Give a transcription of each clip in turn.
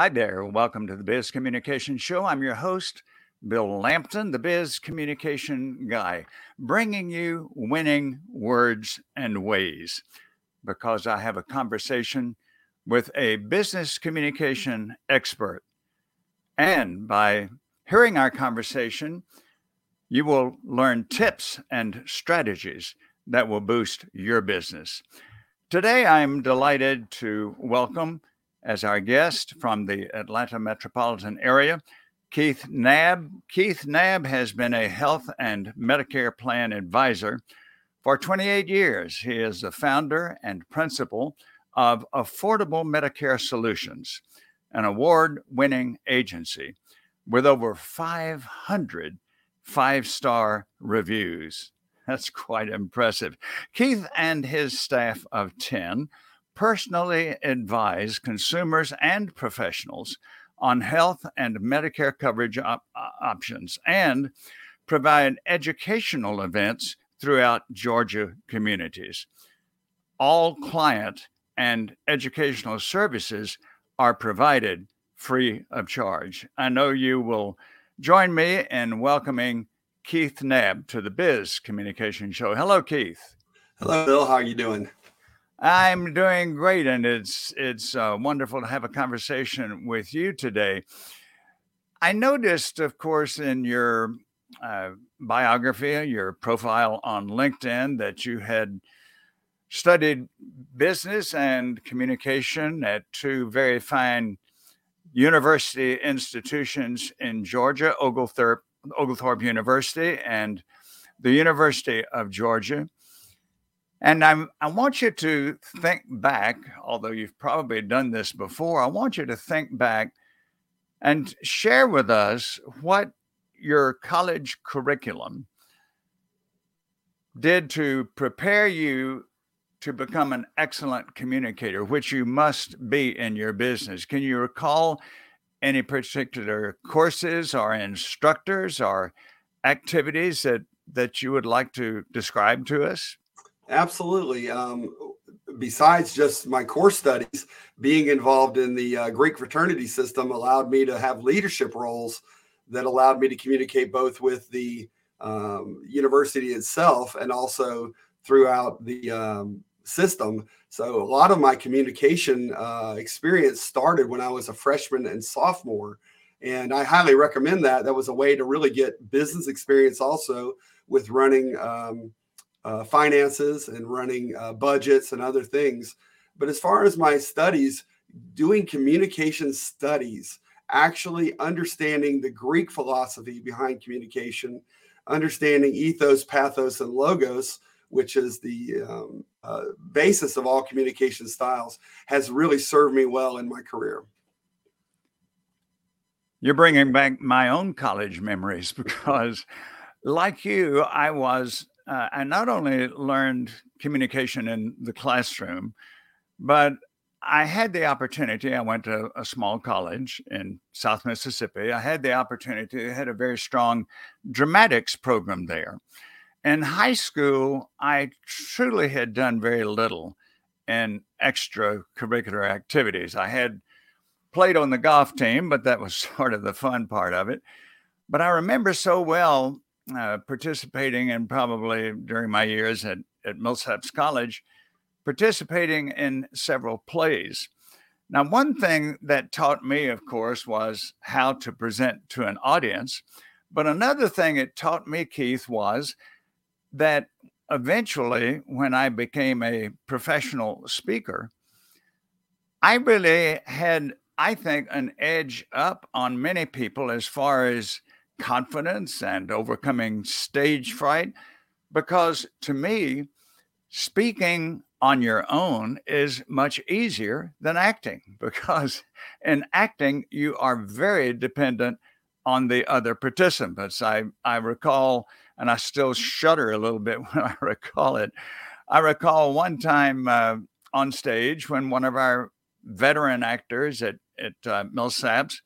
Hi there. Welcome to the Biz Communication Show. I'm your host, Bill Lampton, the Biz Communication Guy, bringing you winning words and ways because I have a conversation with a business communication expert. And by hearing our conversation, you will learn tips and strategies that will boost your business. Today, I'm delighted to welcome as our guest from the Atlanta metropolitan area, Keith Knabb. Keith Knabb has been a health and Medicare plan advisor for 28 years. He is the founder and principal of Affordable Medicare Solutions, an award winning agency with over 500 five star reviews. That's quite impressive. Keith and his staff of 10 personally advise consumers and professionals on health and Medicare coverage op- uh, options and provide educational events throughout Georgia communities. All client and educational services are provided free of charge. I know you will join me in welcoming Keith Knabb to the Biz Communication Show. Hello, Keith. Hello, Bill. How are you doing? I'm doing great, and it's it's uh, wonderful to have a conversation with you today. I noticed, of course, in your uh, biography, your profile on LinkedIn, that you had studied business and communication at two very fine university institutions in Georgia, Oglethorpe, Oglethorpe University and the University of Georgia. And I'm, I want you to think back, although you've probably done this before, I want you to think back and share with us what your college curriculum did to prepare you to become an excellent communicator, which you must be in your business. Can you recall any particular courses or instructors or activities that, that you would like to describe to us? Absolutely. Um, besides just my course studies, being involved in the uh, Greek fraternity system allowed me to have leadership roles that allowed me to communicate both with the um, university itself and also throughout the um, system. So a lot of my communication uh, experience started when I was a freshman and sophomore. And I highly recommend that. That was a way to really get business experience also with running um, uh, finances and running uh, budgets and other things. But as far as my studies, doing communication studies, actually understanding the Greek philosophy behind communication, understanding ethos, pathos, and logos, which is the um, uh, basis of all communication styles, has really served me well in my career. You're bringing back my own college memories because, like you, I was uh, I not only learned communication in the classroom, but I had the opportunity. I went to a small college in South Mississippi. I had the opportunity, I had a very strong dramatics program there. In high school, I truly had done very little in extracurricular activities. I had played on the golf team, but that was sort of the fun part of it. But I remember so well uh, participating and probably during my years at, at Millsaps College, participating in several plays. Now, one thing that taught me, of course, was how to present to an audience. But another thing it taught me, Keith, was that eventually, when I became a professional speaker, I really had, I think, an edge up on many people as far as confidence and overcoming stage fright. Because to me, speaking on your own is much easier than acting because in acting, you are very dependent on the other participants. I, I recall, and I still shudder a little bit when I recall it. I recall one time uh, on stage when one of our veteran actors at, at uh, Millsaps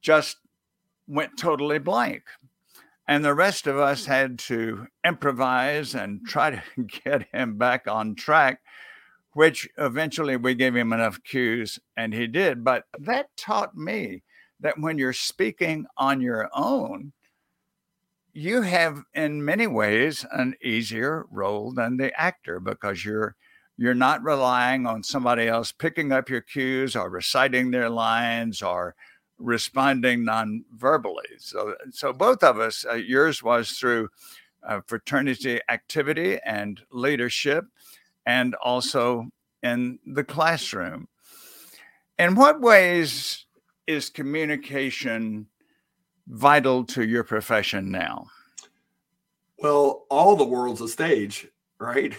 just went totally blank. And the rest of us had to improvise and try to get him back on track which eventually we gave him enough cues and he did. But that taught me that when you're speaking on your own, you have in many ways an easier role than the actor because you're you're not relying on somebody else picking up your cues or reciting their lines or responding non-verbally. So, so both of us, uh, yours was through uh, fraternity activity and leadership, and also in the classroom. In what ways is communication vital to your profession now? Well, all the world's a stage, right?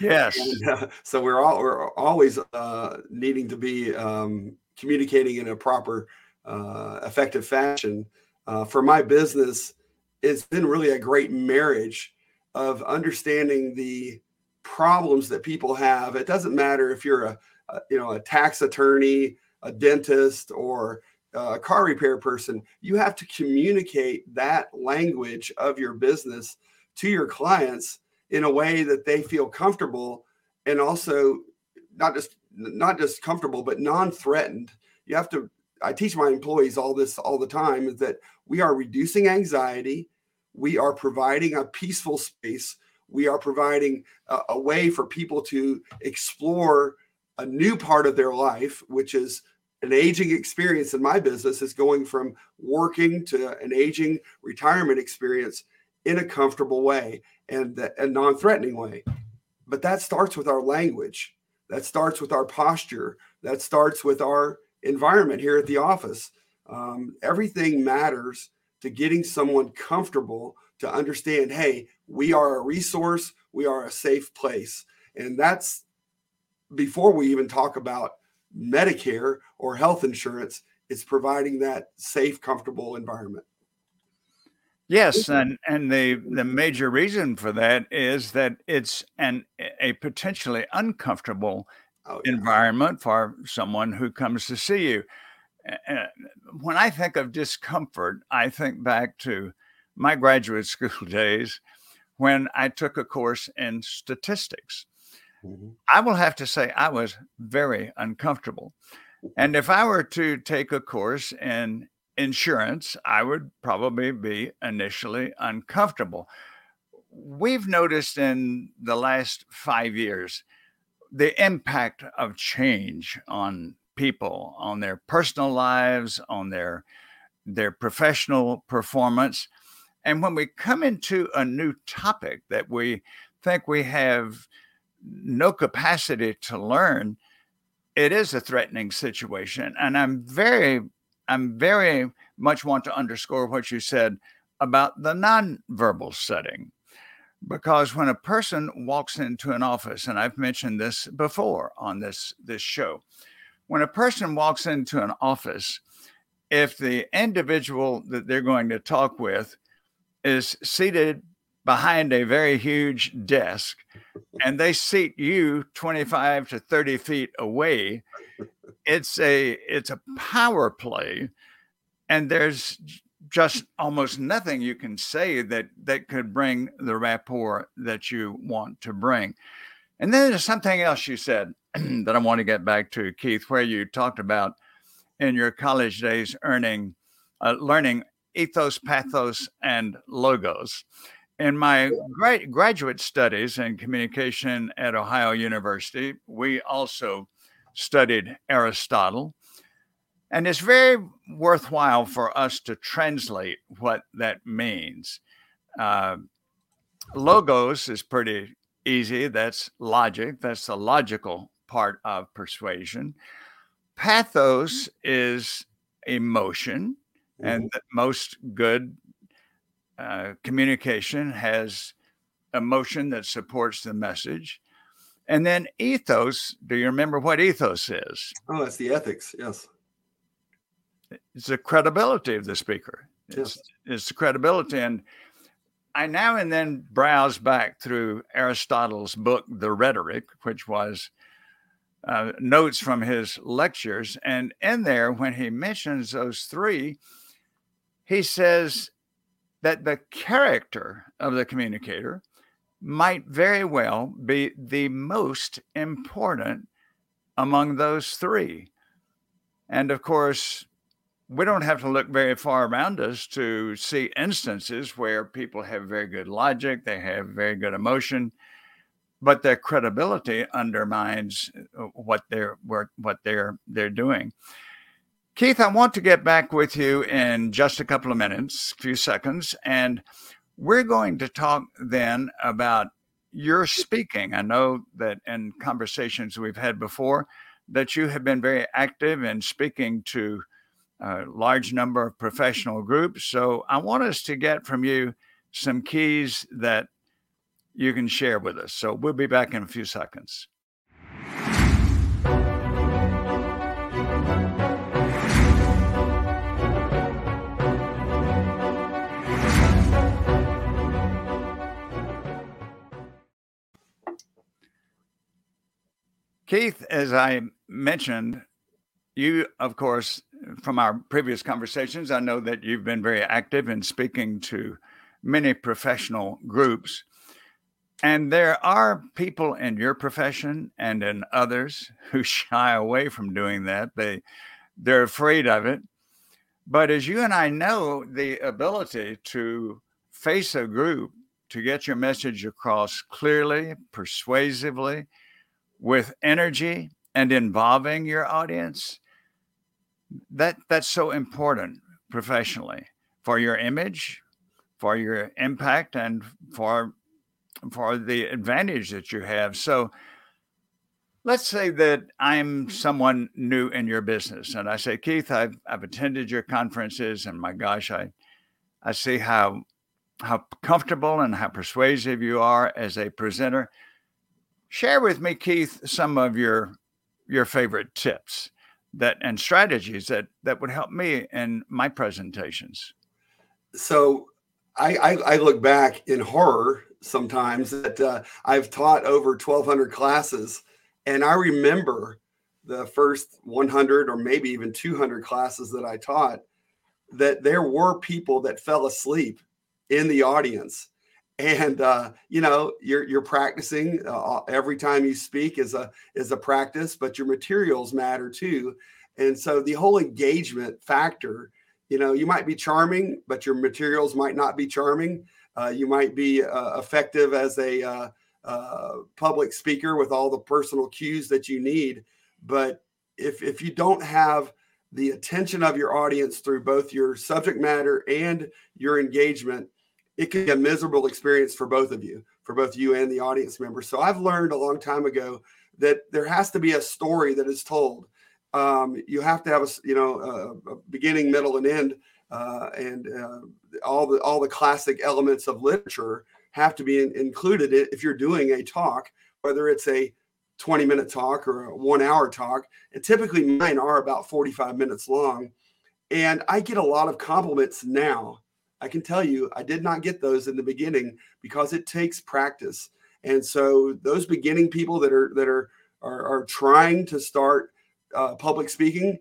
Yes. and, uh, so we're all we're always uh, needing to be um, communicating in a proper, uh, effective fashion. Uh, for my business, it's been really a great marriage of understanding the problems that people have. It doesn't matter if you're a, a you know a tax attorney, a dentist, or a car repair person. You have to communicate that language of your business to your clients in a way that they feel comfortable and also not just not just comfortable but non-threatened you have to i teach my employees all this all the time is that we are reducing anxiety we are providing a peaceful space we are providing a, a way for people to explore a new part of their life which is an aging experience in my business is going from working to an aging retirement experience in a comfortable way and a non-threatening way. But that starts with our language. That starts with our posture. That starts with our environment here at the office. Um, everything matters to getting someone comfortable to understand hey, we are a resource, we are a safe place. And that's before we even talk about Medicare or health insurance, it's providing that safe, comfortable environment. Yes, and and the the major reason for that is that it's an a potentially uncomfortable oh, yeah. environment for someone who comes to see you. when I think of discomfort, I think back to my graduate school days when I took a course in statistics. Mm-hmm. I will have to say I was very uncomfortable. And if I were to take a course in insurance, I would probably be initially uncomfortable. We've noticed in the last five years the impact of change on people, on their personal lives, on their their professional performance. And when we come into a new topic that we think we have no capacity to learn, it is a threatening situation. And I'm very I'm very much want to underscore what you said about the nonverbal setting. Because when a person walks into an office, and I've mentioned this before on this, this show, when a person walks into an office, if the individual that they're going to talk with is seated behind a very huge desk and they seat you 25 to 30 feet away it's a it's a power play and there's just almost nothing you can say that that could bring the rapport that you want to bring and then there's something else you said that i want to get back to keith where you talked about in your college days earning uh, learning ethos pathos and logos in my gra- graduate studies in communication at Ohio University, we also studied Aristotle. And it's very worthwhile for us to translate what that means. Uh, logos is pretty easy. That's logic, that's the logical part of persuasion. Pathos is emotion, mm-hmm. and most good uh, communication has emotion that supports the message. And then ethos, do you remember what ethos is? Oh, that's the ethics, yes. It's the credibility of the speaker. It's, it's the credibility. And I now and then browse back through Aristotle's book, The Rhetoric, which was uh, notes from his lectures. And in there, when he mentions those three, he says that the character of the communicator might very well be the most important among those three. And of course, we don't have to look very far around us to see instances where people have very good logic, they have very good emotion, but their credibility undermines uh, what they're what they're they're doing. Keith, I want to get back with you in just a couple of minutes, a few seconds, and we're going to talk then about your speaking. I know that in conversations we've had before that you have been very active in speaking to a large number of professional groups. So I want us to get from you some keys that you can share with us. So we'll be back in a few seconds. Keith, as I mentioned, you, of course, from our previous conversations, I know that you've been very active in speaking to many professional groups. And there are people in your profession and in others who shy away from doing that. They they're afraid of it. But as you and I know, the ability to face a group to get your message across clearly, persuasively, with energy and involving your audience that that's so important professionally for your image for your impact and for for the advantage that you have. So let's say that i'm someone new in your business and i say keith i've, I've attended your conferences and my gosh i i see how how comfortable and how persuasive you are as a presenter. Share with me, Keith, some of your your favorite tips that and strategies that that would help me in my presentations. So I, I, I look back in horror sometimes that uh, I've taught over 1,200 classes, and I remember the first 100 or maybe even 200 classes that I taught that there were people that fell asleep in the audience and uh, you know you're you're practicing uh, every time you speak is a is a practice but your materials matter too. And so the whole engagement factor you know you might be charming but your materials might not be charming. Uh, you might be uh, effective as a uh, uh, public speaker with all the personal cues that you need. But if if you don't have the attention of your audience through both your subject matter and your engagement it can be a miserable experience for both of you, for both you and the audience members. So I've learned a long time ago that there has to be a story that is told. Um, you have to have a you know a, a beginning, middle, and end, uh, and uh, all the all the classic elements of literature have to be in, included if you're doing a talk, whether it's a 20 minute talk or a one hour talk. And typically mine are about 45 minutes long. And I get a lot of compliments now I can tell you, I did not get those in the beginning because it takes practice. And so those beginning people that are that are are, are trying to start uh, public speaking,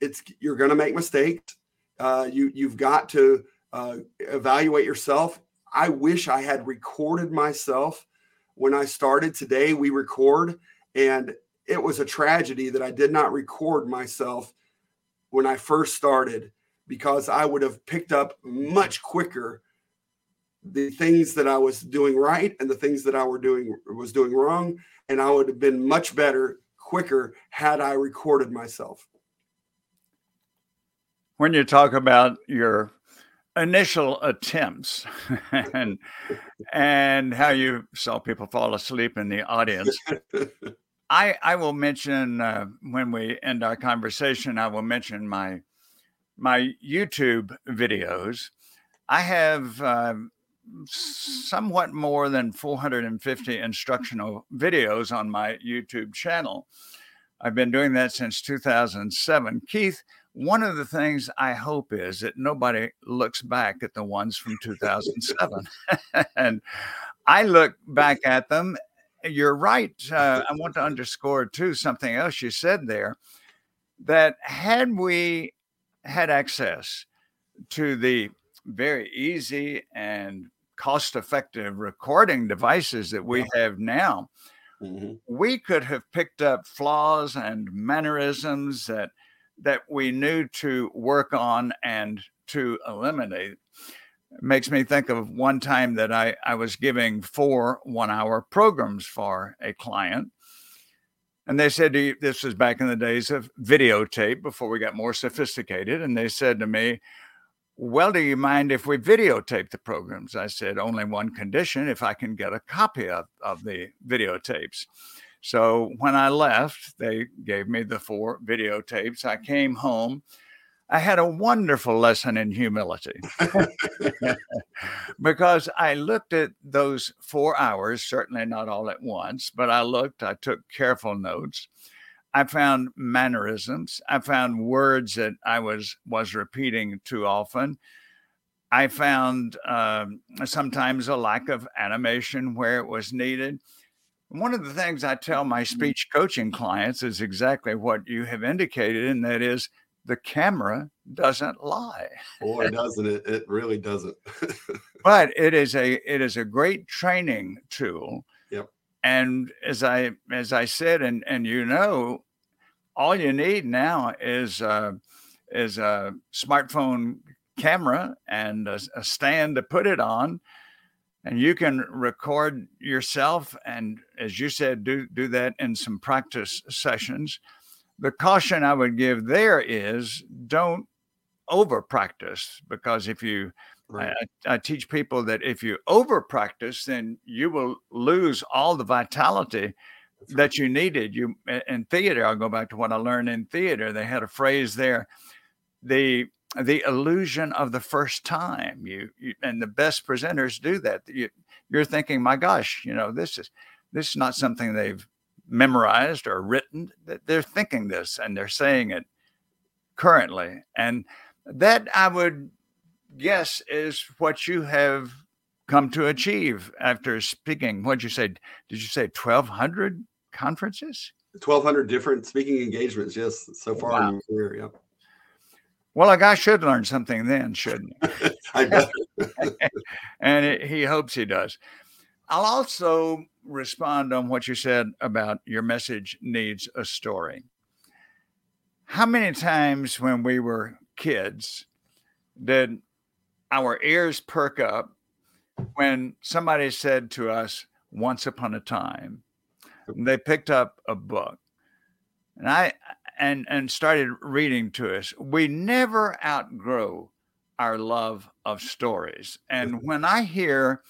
it's you're going to make mistakes. Uh, you you've got to uh, evaluate yourself. I wish I had recorded myself when I started. Today we record, and it was a tragedy that I did not record myself when I first started because I would have picked up much quicker the things that I was doing right and the things that I were doing was doing wrong, and I would have been much better quicker had I recorded myself. When you talk about your initial attempts and and how you saw people fall asleep in the audience i i will mention uh, when we end our conversation i will mention my my YouTube videos, I have uh, somewhat more than 450 instructional videos on my YouTube channel. I've been doing that since 2007. Keith, one of the things I hope is that nobody looks back at the ones from 2007. and I look back at them. You're right. Uh, I want to underscore, too, something else you said there that had we had access to the very easy and cost effective recording devices that we have now, mm-hmm. we could have picked up flaws and mannerisms that that we knew to work on and to eliminate. It makes me think of one time that I, I was giving four one hour programs for a client. And they said, to you, This was back in the days of videotape before we got more sophisticated. And they said to me, well, do you mind if we videotape the programs? I said, only one condition if I can get a copy of, of the videotapes. So when I left, they gave me the four videotapes. I came home. I had a wonderful lesson in humility because I looked at those four hours, certainly not all at once, but I looked, I took careful notes. I found mannerisms. I found words that I was was repeating too often. I found um, sometimes a lack of animation where it was needed. One of the things I tell my mm-hmm. speech coaching clients is exactly what you have indicated, and that is the camera doesn't lie. Boy, doesn't it? It really doesn't. but it is a it is a great training tool Yep. and as I as I said, and and you know, all you need now is uh, is a smartphone camera and a, a stand to put it on, and you can record yourself. And as you said, do do that in some practice sessions. The caution I would give there is don't over practice because if you Right. I, I, teach people that if you over practice, then you will lose all the vitality that you needed. You in theater, I'll go back to what I learned in theater. They had a phrase there, the the illusion of the first time. You, you and the best presenters do that. You, you're thinking, my gosh, you know, this is this is not something they've memorized or written. That they're thinking this and they're saying it currently, and that I would guess is what you have come to achieve after speaking. What'd you say? Did you say 1,200 conferences? 1,200 different speaking engagements, yes, so oh, far wow. in your career. Yeah. Well, a guy should learn something then, shouldn't he? I bet. and it, he hopes he does. I'll also respond on what you said about your message needs a story. How many times when we were kids did our ears perk up when somebody said to us, once upon a time, they picked up a book and I and and started reading to us. We never outgrow our love of stories. And when I hear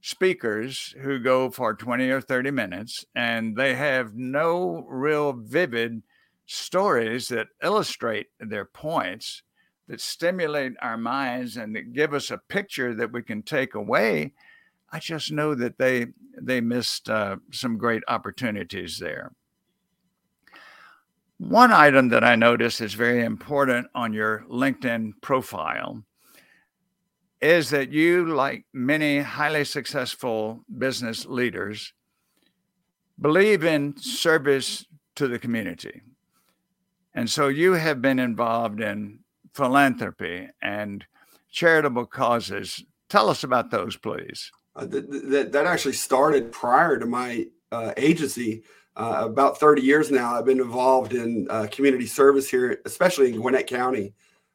speakers who go for 20 or 30 minutes and they have no real vivid stories that illustrate their points, that stimulate our minds and that give us a picture that we can take away, I just know that they they missed uh, some great opportunities there. One item that I noticed is very important on your LinkedIn profile is that you, like many highly successful business leaders, believe in service to the community. And so you have been involved in philanthropy and charitable causes. Tell us about those, please. Uh, that, that actually started prior to my uh, agency. Uh, about 30 years now, I've been involved in uh, community service here, especially in Gwinnett County.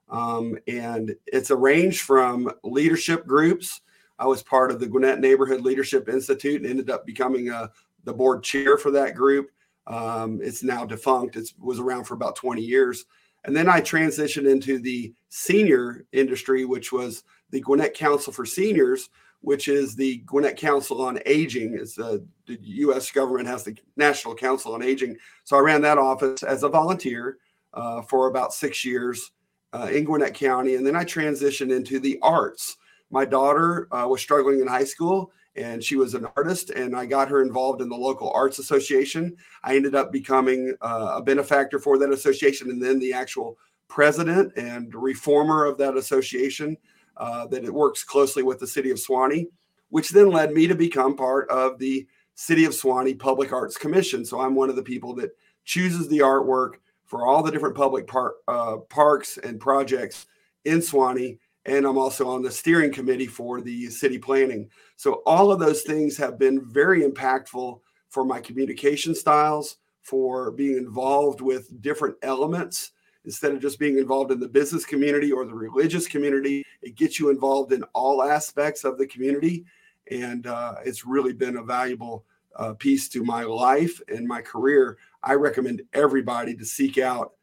Um, and it's a range from leadership groups. I was part of the Gwinnett Neighborhood Leadership Institute and ended up becoming uh, the board chair for that group. Um, it's now defunct. It was around for about 20 years. And then I transitioned into the senior industry, which was the Gwinnett Council for Seniors, which is the Gwinnett Council on Aging. Is the, the U.S. government has the National Council on Aging. So I ran that office as a volunteer uh, for about six years uh, in Gwinnett County, and then I transitioned into the arts. My daughter uh, was struggling in high school, and she was an artist and i got her involved in the local arts association i ended up becoming uh, a benefactor for that association and then the actual president and reformer of that association uh, that it works closely with the city of Suwanee, which then led me to become part of the city of Suwanee public arts commission so i'm one of the people that chooses the artwork for all the different public par- uh, parks and projects in Suwanee. and I'm also on the steering committee for the city planning. So all of those things have been very impactful for my communication styles, for being involved with different elements instead of just being involved in the business community or the religious community. It gets you involved in all aspects of the community, and uh, it's really been a valuable uh, piece to my life and my career. I recommend everybody to seek out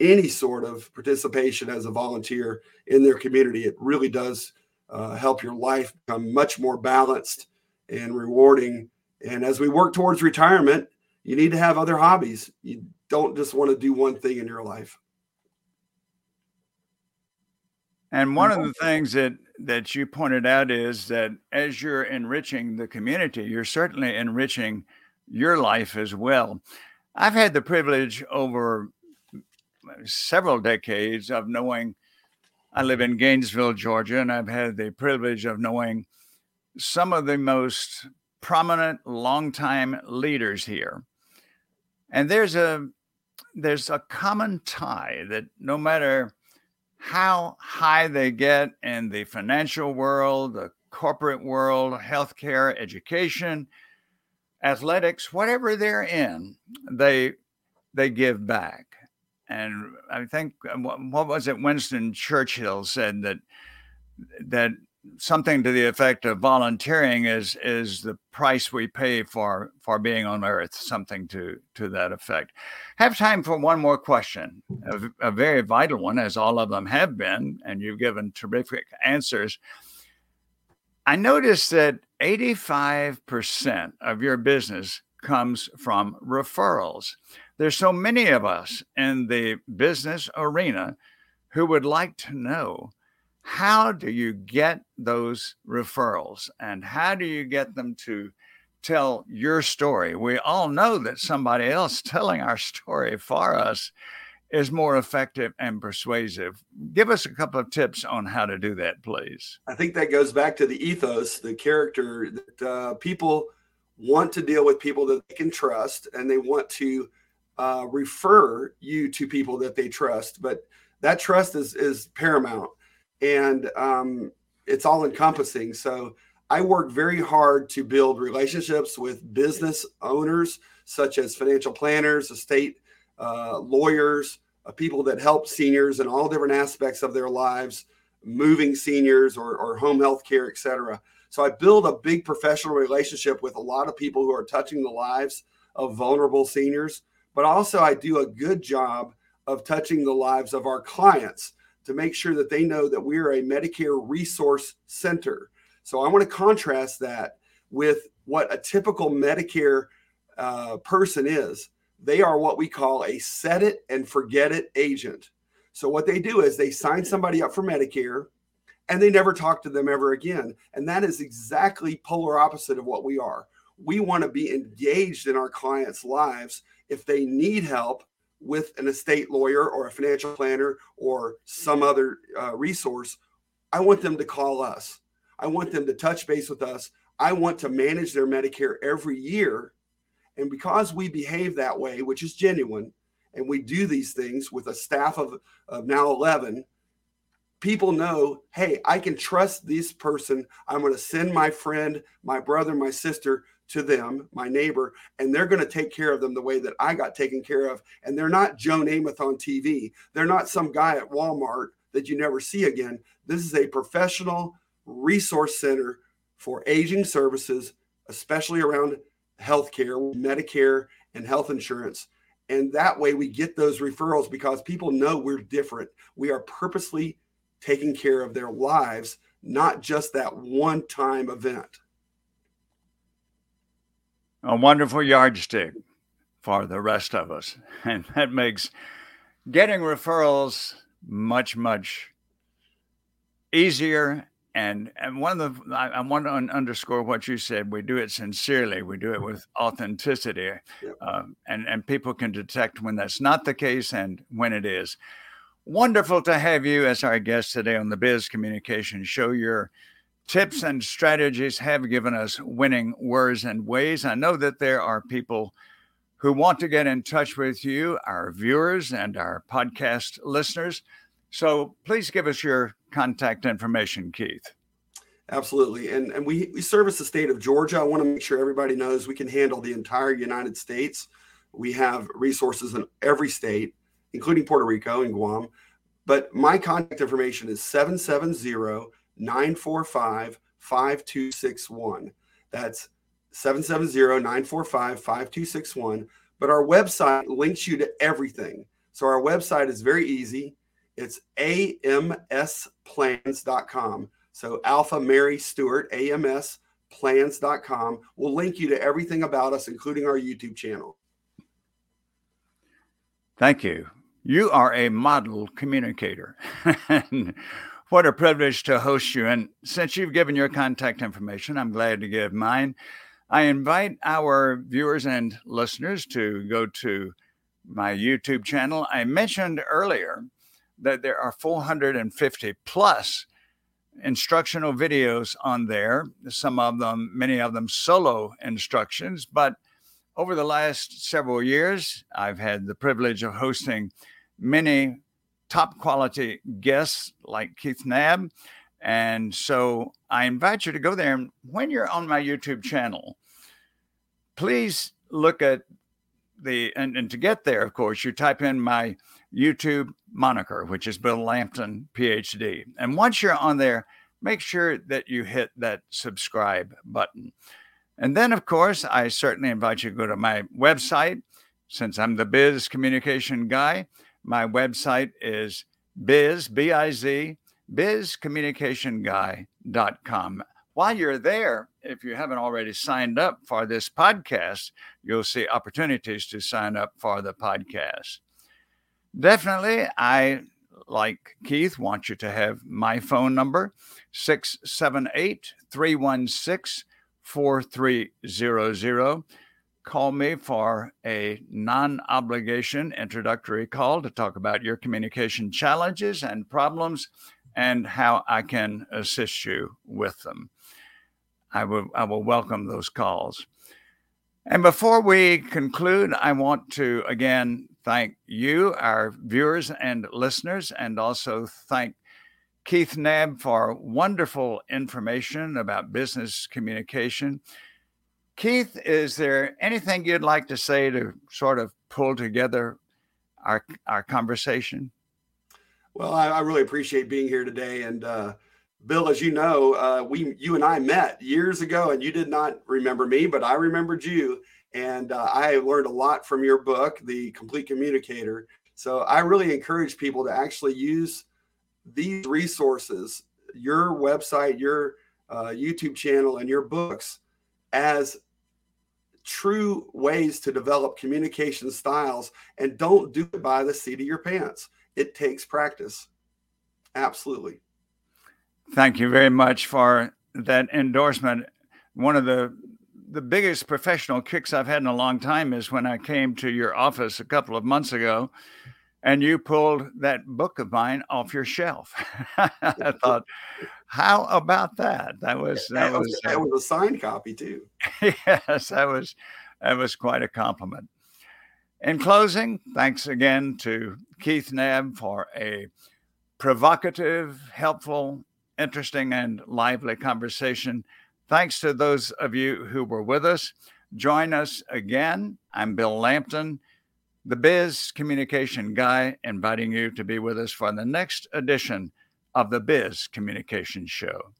any sort of participation as a volunteer in their community. It really does uh, help your life become much more balanced and rewarding. And as we work towards retirement, you need to have other hobbies. You don't just want to do one thing in your life. And one of the things that that you pointed out is that as you're enriching the community, you're certainly enriching your life as well. I've had the privilege over several decades of knowing I live in Gainesville, Georgia, and I've had the privilege of knowing some of the most prominent longtime leaders here. And there's a there's a common tie that no matter how high they get in the financial world, the corporate world, healthcare, education, athletics, whatever they're in, they they give back. And I think uh, what was it? Winston Churchill said that that something to the effect of volunteering is is the price we pay for for being on earth something to to that effect have time for one more question a, a, very vital one as all of them have been and you've given terrific answers i noticed that 85% of your business comes from referrals there's so many of us in the business arena who would like to know how do you get those referrals and how do you get them to tell your story? We all know that somebody else telling our story for us is more effective and persuasive. Give us a couple of tips on how to do that, please. I think that goes back to the ethos, the character that uh, people want to deal with people that they can trust and they want to uh, refer you to people that they trust. But that trust is, is paramount and um, it's all encompassing. So I work very hard to build relationships with business owners, such as financial planners, estate uh, lawyers, uh, people that help seniors in all different aspects of their lives, moving seniors or, or home health care, et cetera. So I build a big professional relationship with a lot of people who are touching the lives of vulnerable seniors, but also I do a good job of touching the lives of our clients to make sure that they know that we're a Medicare resource center. So I want to contrast that with what a typical Medicare uh, person is. They are what we call a set it and forget it agent. So what they do is they sign somebody up for Medicare and they never talk to them ever again. And that is exactly polar opposite of what we are. We want to be engaged in our clients' lives. If they need help, with an estate lawyer or a financial planner or some other uh, resource, I want them to call us. I want them to touch base with us. I want to manage their Medicare every year. And because we behave that way, which is genuine, and we do these things with a staff of, of now 11, people know hey, I can trust this person. I'm going to send my friend, my brother, my sister to them, my neighbor, and they're going to take care of them the way that I got taken care of. And they're not Joe Namath on TV. They're not some guy at Walmart that you never see again. This is a professional resource center for aging services, especially around healthcare, Medicare, and health insurance. And that way we get those referrals because people know we're different. We are purposely taking care of their lives, not just that one time event a wonderful yardstick for the rest of us. And that makes getting referrals much, much easier. And, and one of the, I, I want to underscore what you said. We do it sincerely. We do it with authenticity. Uh, and, and people can detect when that's not the case and when it is. Wonderful to have you as our guest today on the Biz Communication Show. Your tips and strategies have given us winning words and ways. I know that there are people who want to get in touch with you, our viewers and our podcast listeners. So please give us your contact information, Keith. Absolutely. And, and we, we service the state of Georgia. I want to make sure everybody knows we can handle the entire United States. We have resources in every state, including Puerto Rico and Guam. But my contact information is 770 945 5261. That's 770 945 5261. But our website links you to everything. So our website is very easy. It's amsplans.com. So Alpha Mary Stewart, amsplans.com will link you to everything about us, including our YouTube channel. Thank you. You are a model communicator. what a privilege to host you. And since you've given your contact information, I'm glad to give mine. I invite our viewers and listeners to go to my YouTube channel. I mentioned earlier that there are 450 plus instructional videos on there, some of them, many of them solo instructions. But over the last several years, I've had the privilege of hosting many top quality guests like Keith Knabb. And so I invite you to go there. And when you're on my YouTube channel, please look at the, and, and to get there, of course, you type in my YouTube moniker, which is Bill Lampton, PhD. And once you're on there, make sure that you hit that subscribe button. And then, of course, I certainly invite you to go to my website. Since I'm the biz communication guy, my website is biz, B I Z, bizcommunicationguy.com. While you're there, if you haven't already signed up for this podcast, you'll see opportunities to sign up for the podcast. Definitely, I, like Keith, want you to have my phone number 678 316 4300. Call me for a non obligation introductory call to talk about your communication challenges and problems and how I can assist you with them. I will, I will welcome those calls. And before we conclude, I want to again thank you, our viewers and listeners, and also thank Keith Knabb for wonderful information about business communication. Keith, is there anything you'd like to say to sort of pull together our our conversation? Well, I, I really appreciate being here today, and uh, Bill, as you know, uh, we you and I met years ago, and you did not remember me, but I remembered you, and uh, I learned a lot from your book, The Complete Communicator. So I really encourage people to actually use these resources, your website, your uh, YouTube channel, and your books as true ways to develop communication styles, and don't do it by the seat of your pants. It takes practice. Absolutely. Thank you very much for that endorsement. One of the the biggest professional kicks I've had in a long time is when I came to your office a couple of months ago and you pulled that book of mine off your shelf. I thought, how about that? That was that, that was, that uh, was a signed copy too. yes, that was that was quite a compliment. In closing, thanks again to Keith Knabb for a provocative, helpful, interesting and lively conversation. Thanks to those of you who were with us. Join us again. I'm Bill Lampton, the Biz Communication Guy, inviting you to be with us for the next edition of the Biz Communication Show.